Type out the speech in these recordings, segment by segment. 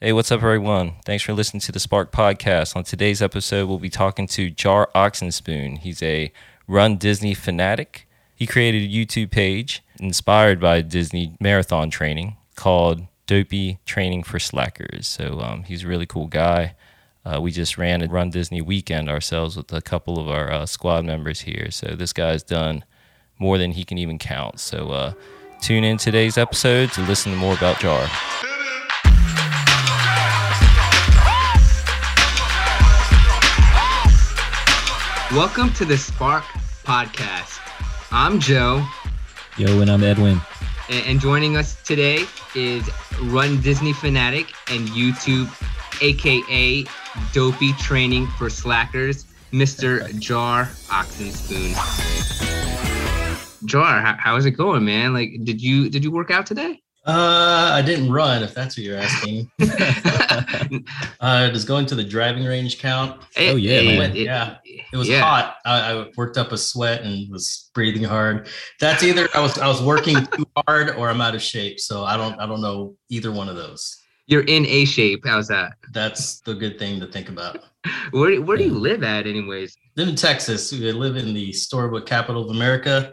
Hey, what's up, everyone? Thanks for listening to the Spark Podcast. On today's episode, we'll be talking to Jar Oxandspoon. He's a Run Disney fanatic. He created a YouTube page inspired by Disney marathon training called Dopey Training for Slackers. So um, he's a really cool guy. Uh, we just ran a Run Disney weekend ourselves with a couple of our uh, squad members here. So this guy's done more than he can even count. So uh, tune in today's episode to listen to more about Jar. Welcome to the Spark Podcast. I'm Joe, Yo, and I'm Edwin. and, joining us today is Run Disney Fanatic and YouTube, aka Dopey Training for Slackers, Mr. Jar Oxandspoon. Jar, how, how's it going, man? Like, did you did you work out today? Uh, I didn't run, if that's what you're asking. uh, does going to the driving range count? Oh, yeah, It- man. it- Yeah. It was yeah. hot. I, I worked up a sweat and was breathing hard. That's either I was I was working too hard or I'm out of shape. So I don't I don't know either one of those. You're in A shape. How's that? That's the good thing to think about. Where where do you live at, anyways? Live in Texas. We live in the storybook capital of America.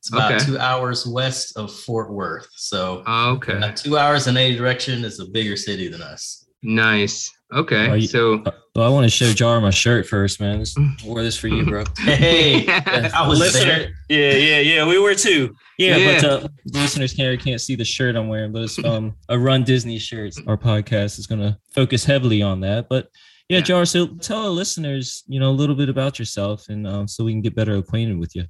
It's about Okay. two hours west of Fort Worth. So Oh, okay, uh, two hours in any direction is a bigger city than us. nice. Okay, Are you- so Well, I want to show Jar my shirt first, man. This, wore this for you, bro. Hey, I was Listener- there. Yeah, yeah, yeah. We were too. Yeah, Yeah. but uh, listeners can't can't see the shirt I'm wearing, but it's um a Run Disney shirt. Our podcast is gonna focus heavily on that. But yeah, Yeah. Jar. So tell our listeners, you know, a little bit about yourself, and um, so we can get better acquainted with you.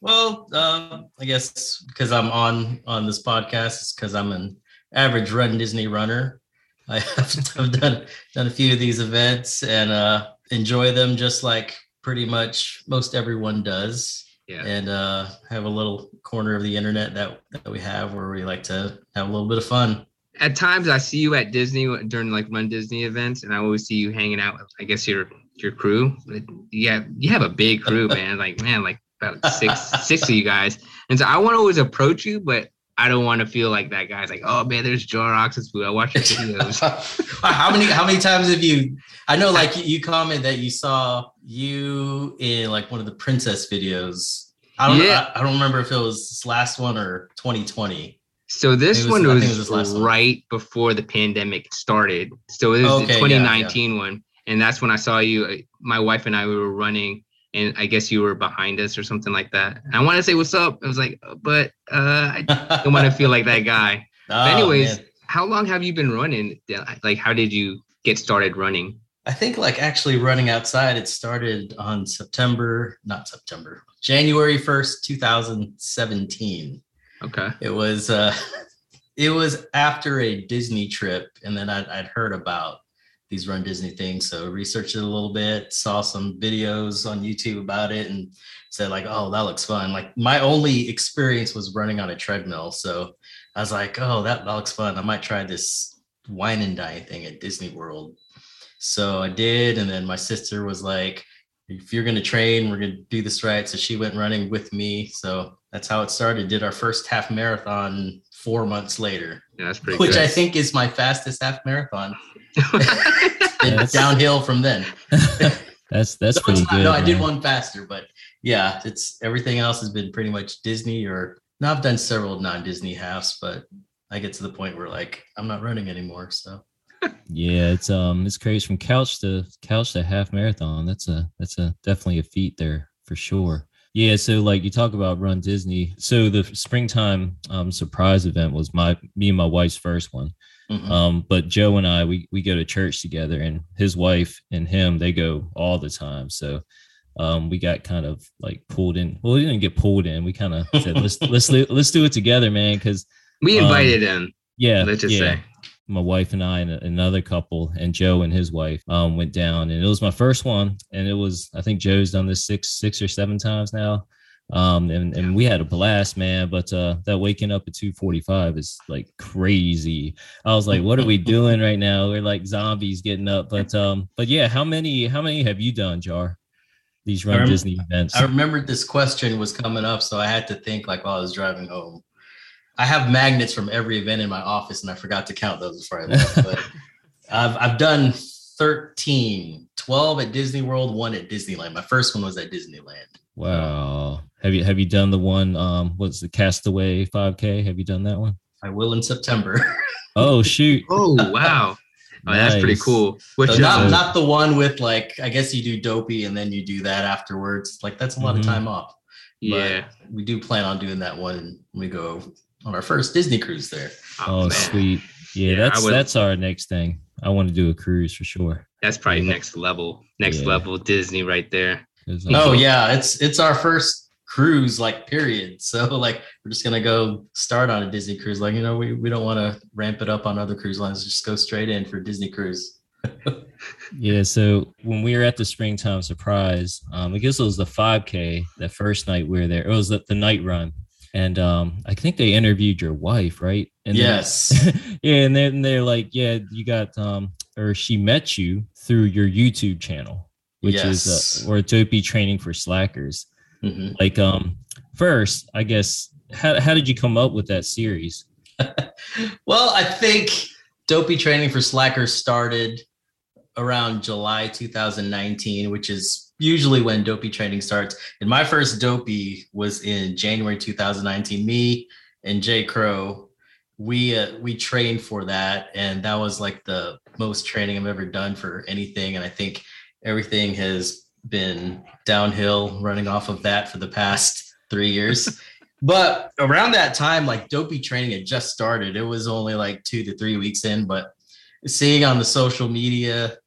Well, um, I guess because I'm on on this podcast, it's because I'm an average run Disney runner. I have I've done done a few of these events and uh, enjoy them just like pretty much most everyone does. Yeah. And uh, have a little corner of the internet that that we have where we like to have a little bit of fun. at times I see you at Disney during like Run Disney events, and I always see you hanging out with I guess your your crew. But yeah, you have a big crew, man. Like man, like about six six of you guys. And so I want to always approach you, but I don't want to feel like that guy's like, oh man, there's Jar Oxandspoon. I watch your videos. how many how many times have you i know like you, you comment that you saw you in like one of the princess videos i don't Yeah. know I, I don't remember if it was this last one or 2020 So this was- one was, was this last one. right before the pandemic started. So it was Okay, the yeah, 2019 one, and that's when I saw you. My wife and I we were running, and I guess you were behind us or something like that. And I want to say what's up. I was like, but uh, I don't want to feel like that guy. Oh, anyways, man. how long have you been running? Like, how did you get started running? i think like actually running outside it started on september not september january 1st 2017 Okay. it was uh it was after a disney trip and then I'd, I'd heard about these run disney things. So researched it a little bit saw some videos on youtube about it and said like oh that looks fun. Like my only experience was running on a treadmill. So i was like oh that, that looks fun. I might try this wine and dine thing at disney world. So i did and then my sister was like if you're going to train we're going to do this right so she went running with me so that's how it started did our first half marathon four months later Yeah, that's pretty. Good. Which good. i think is my fastest half marathon and that's- downhill from then That's that's no, pretty not- good. no i did one faster but yeah it's everything else has been pretty much disney or no i've done several non-disney halves but i get to the point where like i'm not running anymore so Yeah, it's um it's crazy from couch to couch to half marathon. That's a that's a definitely a feat there for sure. Yeah, so like you talk about Run Disney. So the springtime um surprise event was my me and my wife's first one. mhm. Um, but Joe and I we we go to church together and his wife and him they go all the time. So um we got kind of like pulled in. Well, we didn't get pulled in. We kind of said let's let's let's do it together, man, because we um, invited him. yeah, Let's just yeah say. My wife and I and another couple and Joe and his wife um, went down. And it was my first one and it was I think Joe's done this six six or seven times now. Um, and and we had a blast man but uh, that waking up at 2:45 is like crazy. I was like what are we doing right now? We're like zombies getting up. But um but yeah how many how many have you done Jar? These Run rem- Disney events. I remembered this question was coming up, so I had to think like while I was driving home. I have magnets from every event in my office, and I forgot to count those before I left. But I've I've done 13, 12 at Disney World, one at Disneyland. My first one was at Disneyland. Wow. Have you have you done the one? Um, what's the Castaway 5K? Have you done that one? I will in September. Oh shoot! Oh wow. Oh, that's pretty cool. Which So not not the one with like I guess you do dopey and then you do that afterwards. Like that's a lot Mhm. of time off. yeah. But we do plan on doing that one when we go on our first Disney cruise there. Oh, man. sweet. Yeah, Yeah, that's would- that's our next thing. I want to do a cruise for sure. That's probably Yeah. next level. Next Yeah. level Disney right there. 'Cause, Oh uh, yeah, it's it's our first cruise like period. So like we're just gonna go start on a Disney cruise. Like you know we, we don't want to ramp it up on other cruise lines. Just go straight in for Disney cruise. Yeah, so when we were at the springtime surprise, um, I guess it was the 5K that first night we were there. It was the, the night run, and um, I think they interviewed your wife, right? And then- yes. yeah, and then they're like, "Yeah, you got um, or she met you through your YouTube channel, which is Yes. uh, or Dopey Training for Slackers." Mhm. Like, um, first, I guess, how how did you come up with that series? Well, I think Dopey Training for Slackers started around July 2019, which is usually when Dopey Training starts. And my first Dopey was in January 2019. Me and Jay Crow, we uh, we trained for that, and that was like the most training I've ever done for anything. And I think everything has been downhill running off of that for the past three years. But around that time, like dopey training had just started. It was only like two to three weeks in, but seeing on the social media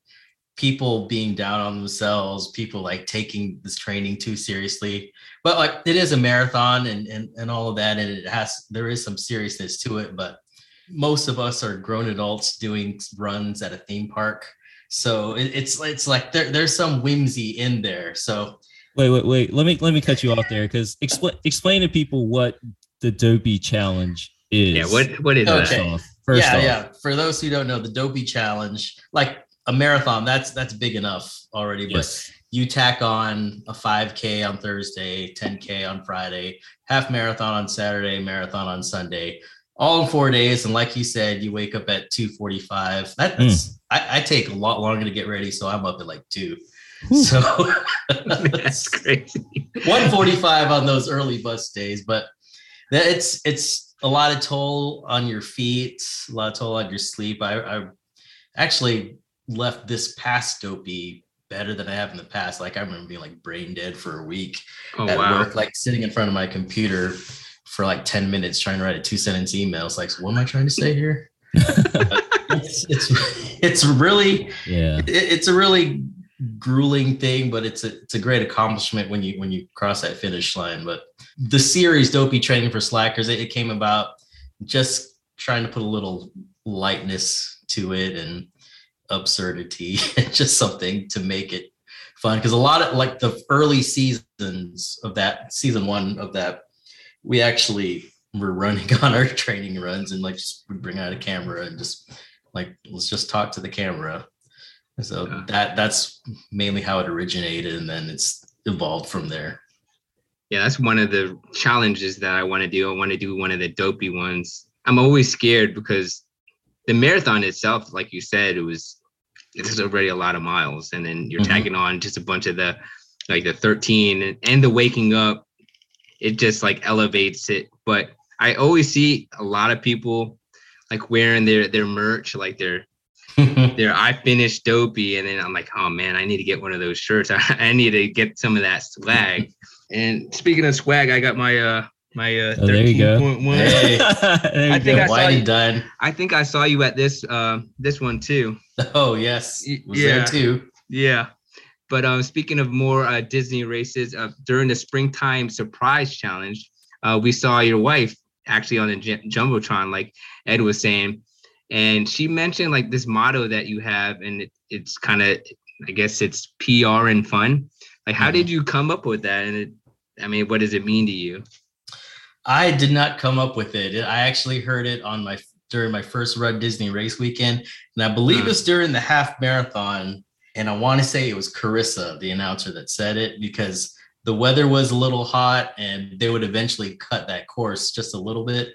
people being down on themselves, people like taking this training too seriously. But like it is a marathon and and, and all of that, and it has there is some seriousness to it, but most of us are grown adults doing runs at a theme park. So it, it's it's like there, there's some whimsy in there. So Wait, wait, wait. Let me let me cut you off there because explain explain to people what the Dopey Challenge is. Yeah, what what is First that? Okay. first yeah, off, yeah. For those who don't know, the Dopey Challenge, like a marathon, that's that's big enough already. yes, But you tack on a 5K on Thursday, 10K on Friday, half marathon on Saturday, marathon on Sunday, all in four days. And like you said, you wake up at 2:45. That, hmm. that's I, I take a lot longer to get ready, so I'm up at like two. Whew. So That's crazy. 145 on those early bus days, but that it's it's a lot of toll on your feet, a lot of toll on your sleep. I, I actually left this past dopey better than I have in the past. Like I remember being like brain dead for a week Oh at wow. work, like sitting in front of my computer for like 10 minutes trying to write a two sentence email. It's like, so what am I trying to say here? it's, it's it's really yeah, it, it's a really grueling thing, but it's a it's a great accomplishment when you when you cross that finish line. But the series Dopey Training for Slackers, it, it came about just trying to put a little lightness to it and absurdity and just something to make it fun. Because a lot of like the early seasons of that season one of that, we actually were running on our training runs and like just would bring out a camera and just like let's just talk to the camera so Yeah. that that's mainly how it originated and then it's evolved from there Yeah, that's one of the challenges that I want to do. I want to do one of the dopey ones. I'm always scared because the marathon itself, like you said, it was it's already a lot of miles, and then you're Mhm. tagging on just a bunch of the like the 13 and, and the waking up. It just like elevates it. But I always see a lot of people like wearing their their merch, like their their I finished dopey, and then I'm like, oh man, I need to get one of those shirts. I, I need to get some of that swag. and speaking of swag, I got my uh my uh Oh, there you go. 13.1. Hey. There you I think go. I saw wine you- and dine I think I saw you at this uh this one too. oh yes was yeah. there too Yeah. But um, speaking of more uh, Disney races, uh, during the springtime surprise challenge, uh, we saw your wife actually on the J- jumbotron, like Ed was saying, and she mentioned like this motto that you have, and it, it's kind of, I guess it's PR and fun. Like, how Mhm. did you come up with that? And it, I mean, what does it mean to you? I did not come up with it i actually heard it on my during my first run disney race weekend and i believe Hmm. it's during the half marathon and i want to say it was carissa the announcer that said it because the weather was a little hot and they would eventually cut that course just a little bit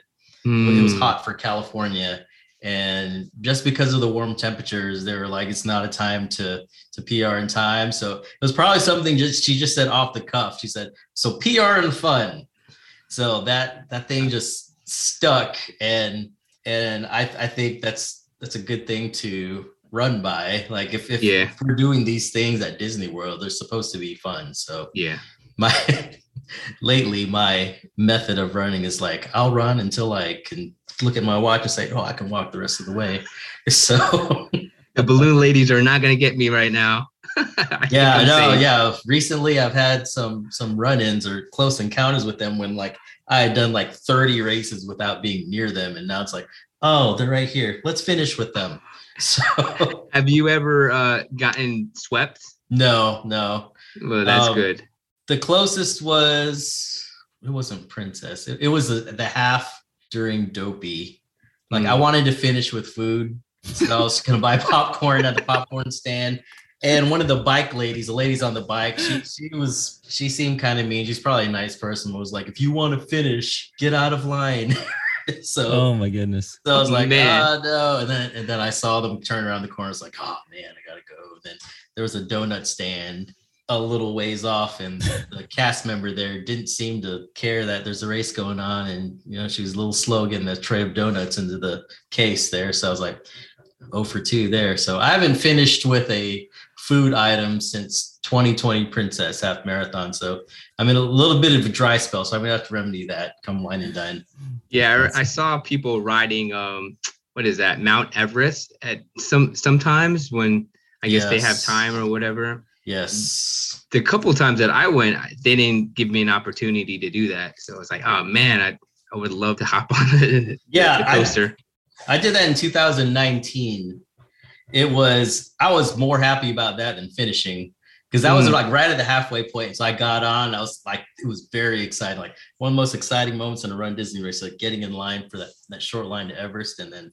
it was Hmm. hot for California. and just because of the warm temperatures they were like it's not a time to to pr in time so it was probably something just she just said off the cuff she said so pr and fun so that that thing just stuck and and i i think that's that's a good thing to run by like if, if Yeah. we're doing these things at disney world they're supposed to be fun so Yeah. my lately my method of running is like I'll run until I can look at my watch and say, "Oh, I can walk the rest of the way." So The balloon ladies are not gonna get me right now. Yeah, no, safe. yeah. Recently, I've had some some run-ins or close encounters with them when like I had done like 30 races without being near them, and now it's like, oh, they're right here. Let's finish with them. So Have you ever uh, gotten swept? no, no. Well, that's Um, good. The closest was it wasn't Princess. It, it was the, the half during Dopey. Like I Mm. wanted to finish with food, so I was gonna buy popcorn at the popcorn stand. And one of the bike ladies, the ladies on the bike, she she was she seemed kind of mean. She's probably a nice person. Was like, if you want to finish, get out of line. so Oh my goodness. so I was like, Man. oh no. And then and then I saw them turn around the corner. It's like, oh man, I gotta go. Then there was a donut stand a little ways off, and the cast member there didn't seem to care that there's a race going on. And you know, she was a little slow getting a tray of donuts into the case there. So I was like, oh for two there. So I haven't finished with a food item since 2020 Princess Half Marathon. So I'm in a little bit of a dry spell. So I'm gonna have to remedy that come wine and dine. Yeah, I, I saw people riding um what is that Mount Everest at some sometimes when I guess they have time or whatever. Yes. The couple times that I went, they didn't give me an opportunity to do that. So it's like, oh man, I I would love to hop on the, Yeah, the I- I did that in 2019. It was I was more happy about that than finishing because that was Mm. like right at the halfway point. So I got on. I was like, it was very exciting. Like one of the most exciting moments in a Run Disney race, like getting in line for that that short line to Everest, and then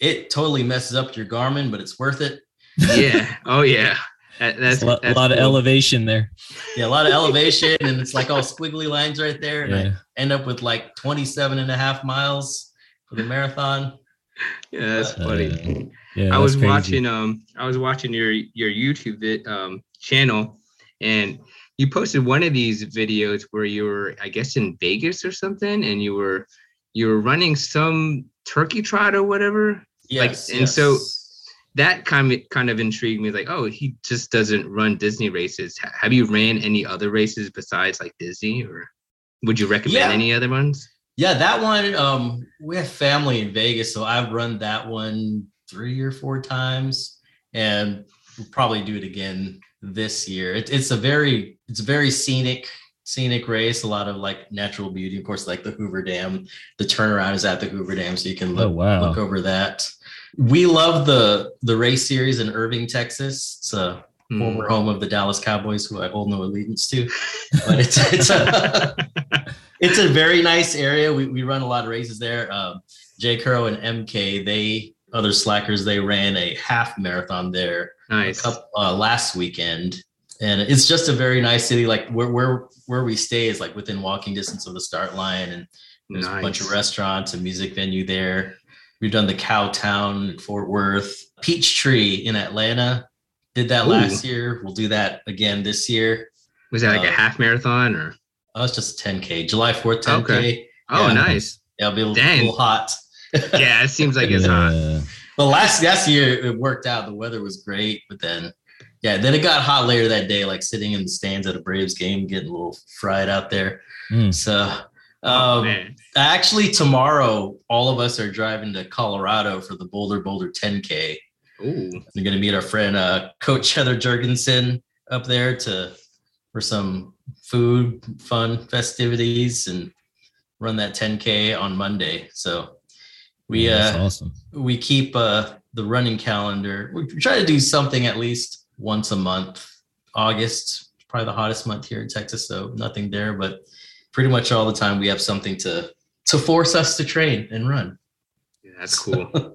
it totally messes up your Garmin, but it's worth it. yeah. Oh yeah. That, that's That's a lot, that's lot of elevation there. Yeah, a lot of elevation, and it's like all squiggly lines right there. And I end up with like 27 and a half miles for the marathon. Yeah, that's Uh, funny. yeah, I was crazy. watching um I was watching your your YouTube vid, um channel and you posted one of these videos where you were I guess in Vegas or something and you were you were running some turkey trot or whatever. Like, Yes. and so- That kind of kind of intrigued me like oh he just doesn't run Disney races. Have you ran any other races besides like Disney or would you recommend Yeah. any other ones? Yeah, that one. Um, we have family in Vegas, so I've run that one three or four times, and we'll probably do it again this year. It, it's a very, it's a very scenic, scenic race. A lot of like natural beauty, of course, like the Hoover Dam. The turnaround is at the Hoover Dam, so you can Oh look, wow. look over that. We love the the race series in Irving, Texas. It's a Hmm. former home of the Dallas Cowboys, who I hold no allegiance to. But it's it's a it's a very nice area. We, we run a lot of races there. Um, J. Curl and MK, they other slackers, they ran a half marathon there a nice. couple, uh, last weekend, and it's just a very nice city. Like where where where we stay is like within walking distance of the start line, and there's a bunch of restaurants and music venue there. We've done the Cowtown in Fort Worth, Peachtree in Atlanta. Did that Ooh. last year. We'll do that again this year. Was that like a uh, half marathon or Oh, it's just 10K, July 4th, 10K. Okay. Oh, Yeah. nice. Yeah, it'll be a little, Dang. little hot. Yeah, it seems like it's hot. Yeah. But last last year it worked out. The weather was great, but then yeah, then it got hot later that day, like sitting in the stands at a Braves game, getting a little fried out there. Mm. So Oh, um, man. actually tomorrow all of us are driving to Colorado for the Bolder Boulder 10K. Ooh. We're gonna meet our friend uh, Coach Heather Jurgensen up there to for some food, fun festivities, and run that 10K on Monday. So we Yeah, uh awesome. we keep uh the running calendar. We try to do something at least once a month. August, probably the hottest month here in Texas, so nothing there, but pretty much all the time we have something to to force us to train and run. Yeah, that's cool.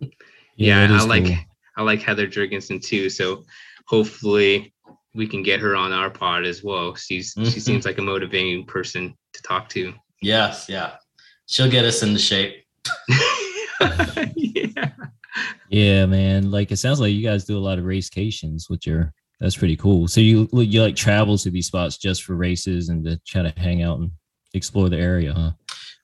Yeah, yeah, I like cool. I like Heather Jurgensen too. So hopefully we can get her on our pod as well. She's she Mhm. seems like a motivating person to talk to. Yes, yeah. She'll get us into shape. yeah. Yeah, man. Like it sounds like you guys do a lot of racecations, which are that's pretty cool. So you you like travel to these spots just for races and to try to hang out and explore the area, huh?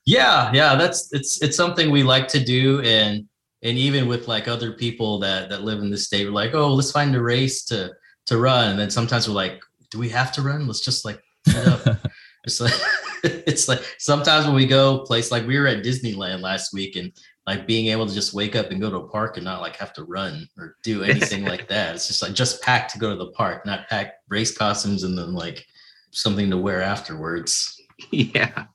Yeah, yeah, that's it's it's something we like to do, and and even with like other people that that live in the state, we're like, oh, let's find a race to to run, and then sometimes we're like, do we have to run? Let's just like it's like it's like sometimes when we go place like we were at Disneyland last week, and like being able to just wake up and go to a park and not like have to run or do anything like that. It's just like just pack to go to the park, not pack race costumes and then like something to wear afterwards. Yeah.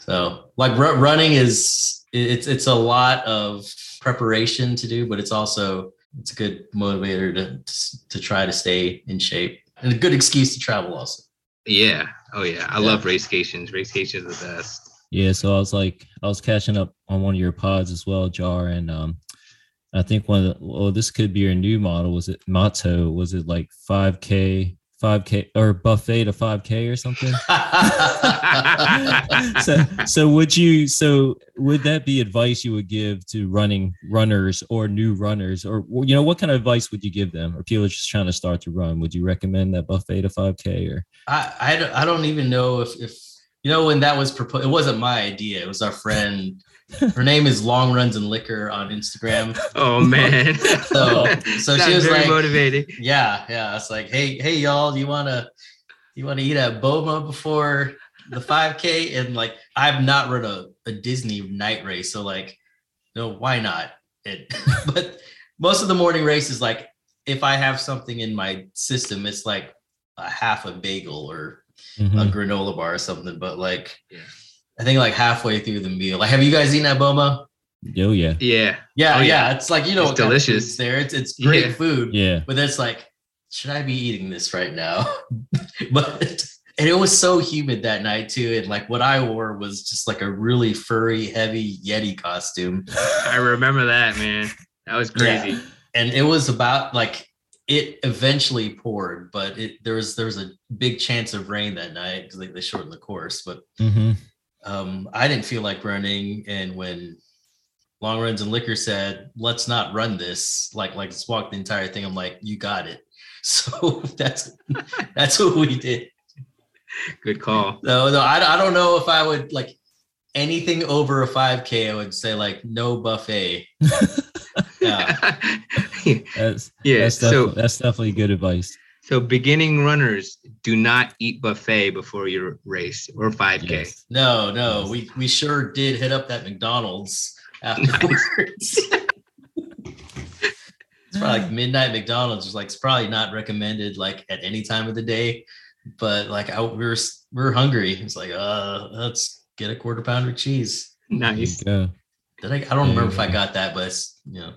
So like r- running is it's it's a lot of preparation to do, but it's also it's a good motivator to to try to stay in shape and a good excuse to travel also. Yeah. Oh yeah. I Yeah. love racecations. Racecations are the best. Yeah, so I was like, I was catching up on one of your pods as well, Jar, and um, I think one of the, well, this could be your new model. Was it motto? Was it like five k, five k, or buffet to five k or something? so, so would you? So would that be advice you would give to running runners or new runners, or you know, what kind of advice would you give them, or people just trying to start to run? Would you recommend that buffet to five k or? I, I don't, I don't even know if, if you know when that was proposed. It wasn't my idea. It was our friend. Her name is Long Runs and Liquor on Instagram. Oh man. So- so she was very like- motivating. Yeah, yeah. It's like, hey, hey, y'all, you wanna you wanna eat at Boma before the 5K? And like, I've not run a, a Disney night race, so like, no, why not? It, but most of the morning race is like, if I have something in my system, it's like a half a bagel or Mhm. a granola bar or something. But like, Yeah. I think like halfway through the meal, like, have you guys eaten at Boma? Oh yeah, Yeah. Yeah, Oh, yeah. yeah. It's like you know, It's what kind of delicious. food's there. It's it's great Yeah. food. yeah. But it's like, should I be eating this right now? but and it was so humid that night too. And like what I wore was just like a really furry, heavy Yeti costume. I remember that, man. That was crazy. And it was about like it eventually poured, but it there was there was a big chance of rain that night because they, they shortened the course. But hmm um, I didn't feel like running. And when Long Runs and Liquor said, let's not run this, like like let's walk the entire thing, I'm like, you got it. So that's that's what we did. Good call. No, no, I, I don't know if I would like anything over a 5K, I would say like no buffet. Yeah. That's yeah. that's So that's definitely good advice. So beginning runners do not eat buffet before your race or 5K. Yes. No, no, we we sure did hit up that McDonald's afterwards. it's probably like midnight McDonald's. It's like it's probably not recommended like at any time of the day, but like I, we were we were hungry. It's like uh, let's get a quarter pounder cheese. Nice. you go. Did I? I don't remember if I got that, but it's you know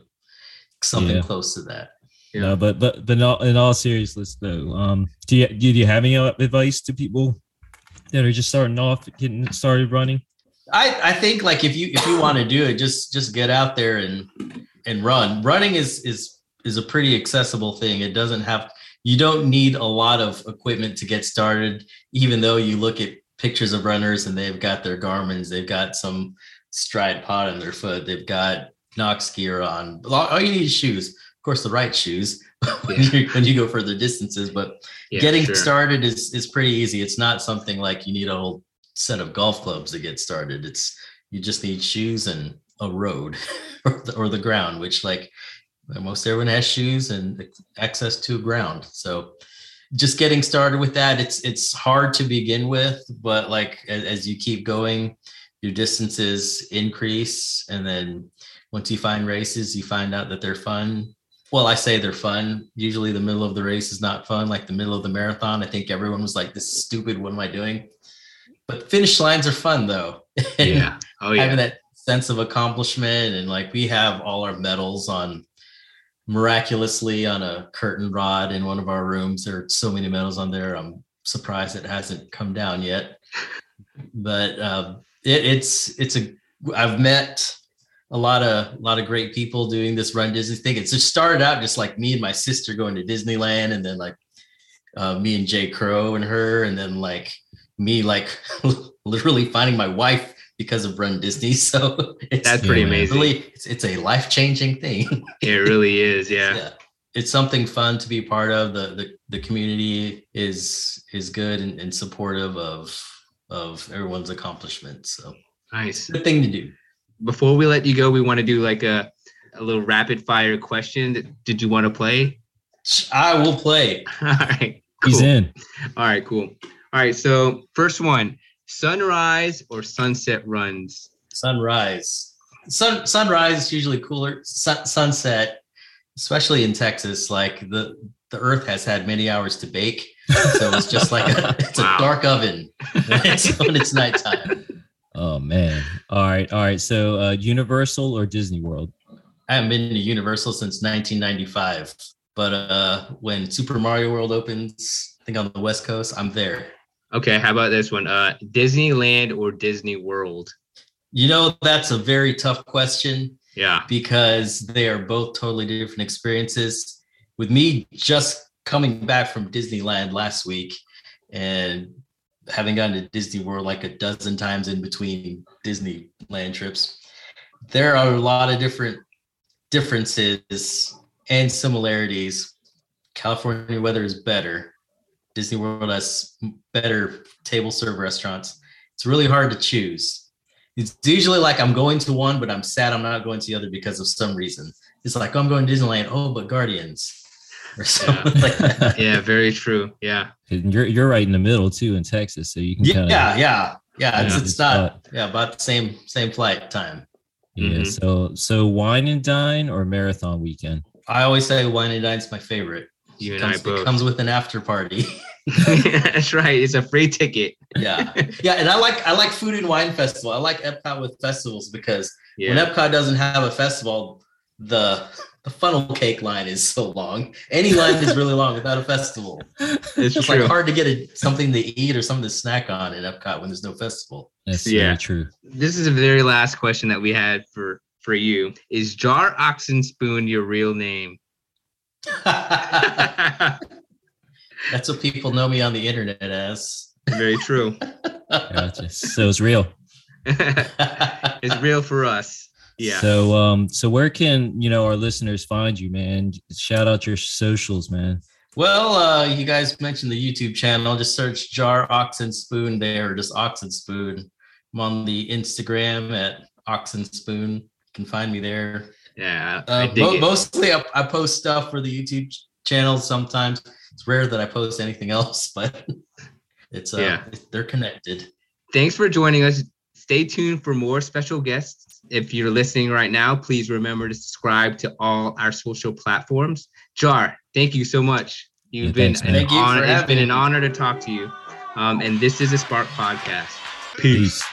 something Yeah. close to that. Yeah. No, but but but in all, in all seriousness though, um, do you do you have any advice to people that are just starting off, getting started running? I, I think like if you if you want to do it, just just get out there and and run. Running is is is a pretty accessible thing. It doesn't have you don't need a lot of equipment to get started. Even though you look at pictures of runners and they've got their Garmin's, they've got some stride pod on their foot, they've got Knox gear on. All all you need is shoes. Of course, the right shoes when, Yeah. you, when you go further distances. But Yeah, getting sure. started is is pretty easy. It's not something like you need a whole set of golf clubs to get started. It's you just need shoes and a road or, the, or the ground, which like most everyone has shoes and access to ground. So just getting started with that, it's it's hard to begin with, but like as, as you keep going, your distances increase, and then once you find races, you find out that they're fun. Well, I say they're fun. Usually, the middle of the race is not fun. Like the middle of the marathon, I think everyone was like, "This is stupid. What am I doing?" But finish lines are fun though. Yeah. Oh yeah. having that sense of accomplishment and like we have all our medals on miraculously on a curtain rod in one of our rooms there are so many medals on there i'm surprised it hasn't come down yet but um, it, it's it's a i've met a lot of a lot of great people doing this run disney thing it's just started out just like me and my sister going to disneyland and then like uh, me and jay crow and her and then like me like literally finding my wife because of Run Disney. So it's That's pretty Yeah, man. amazing. really it's, it's a life changing thing. It really is. Yeah. it's something fun to be part of. The the, the community is is good and, and supportive of of everyone's accomplishments. So Nice. good thing to do. Before we let you go, we want to do like a, a little rapid fire question. Did you want to play? I will play. All right, he's in. All right, cool. All right, so first one, sunrise or sunset runs? Sunrise. Sun sunrise is usually cooler. Sun, sunset, especially in Texas, like the the earth has had many hours to bake. So it's just like a, it's Wow. a dark oven when it's, when it's nighttime. Oh man. All right. All right. So uh Universal or Disney World? I haven't been to Universal since 1995, but uh, when Super Mario World opens, I think on the West Coast, I'm there. Okay, how about this one? Uh Disneyland or Disney World? You know, that's a very tough question Yeah. because they are both totally different experiences. With me just coming back from Disneyland last week and having gone to Disney World like a dozen times in between Disneyland trips, there are a lot of different differences and similarities. California weather is better. Disney World has better table serve restaurants. It's really hard to choose. It's usually like I'm going to one, but I'm sad I'm not going to the other because of some reason. It's like oh, I'm going to Disneyland. Oh, but Guardians or something like that. Yeah, very true. Yeah. And you're you're right in the middle too in Texas, so you can Yeah, kind of yeah, yeah, yeah. It's, it's not yeah about the same same flight time. Yeah. Mhm. So so wine and dine or marathon weekend? I always say wine and dine's my favorite. You It and I comes, both. it comes with an after party. That's right. It's a free ticket. yeah, yeah, and I like I like food and wine festival. I like Epcot with festivals because Yeah. when Epcot doesn't have a festival, the the funnel cake line is so long. Any line is really long without a festival. it's It's just like hard to get a, something to eat or something to snack on in Epcot when there's no festival. That's Yeah. very true. this is the very last question that we had for for you. Is Jar Oxandspoon your real name? That's what people know me on the internet as. very true. Gotcha. so it's real. it's real for us. Yeah. So um so where can you know our listeners find you, man? Shout out your socials, man. well, uh, you guys mentioned the YouTube channel. Just search Jar Oxandspoon there, or just Oxandspoon. I'm on the Instagram at Oxandspoon. You can find me there. yeah. I Uh, dig mo- it. mostly, I, I post stuff for the YouTube channel. Sometimes it's rare that I post anything else, but it's uh, Yeah. they're connected. Thanks for joining us. Stay tuned for more special guests. If you're listening right now, please remember to subscribe to all our social platforms. Jar, thank you so much. You've Yeah, been thanks, an man. Thank you for honor. It's having been an honor to talk to you. Um, and this is a Spark Podcast. Peace.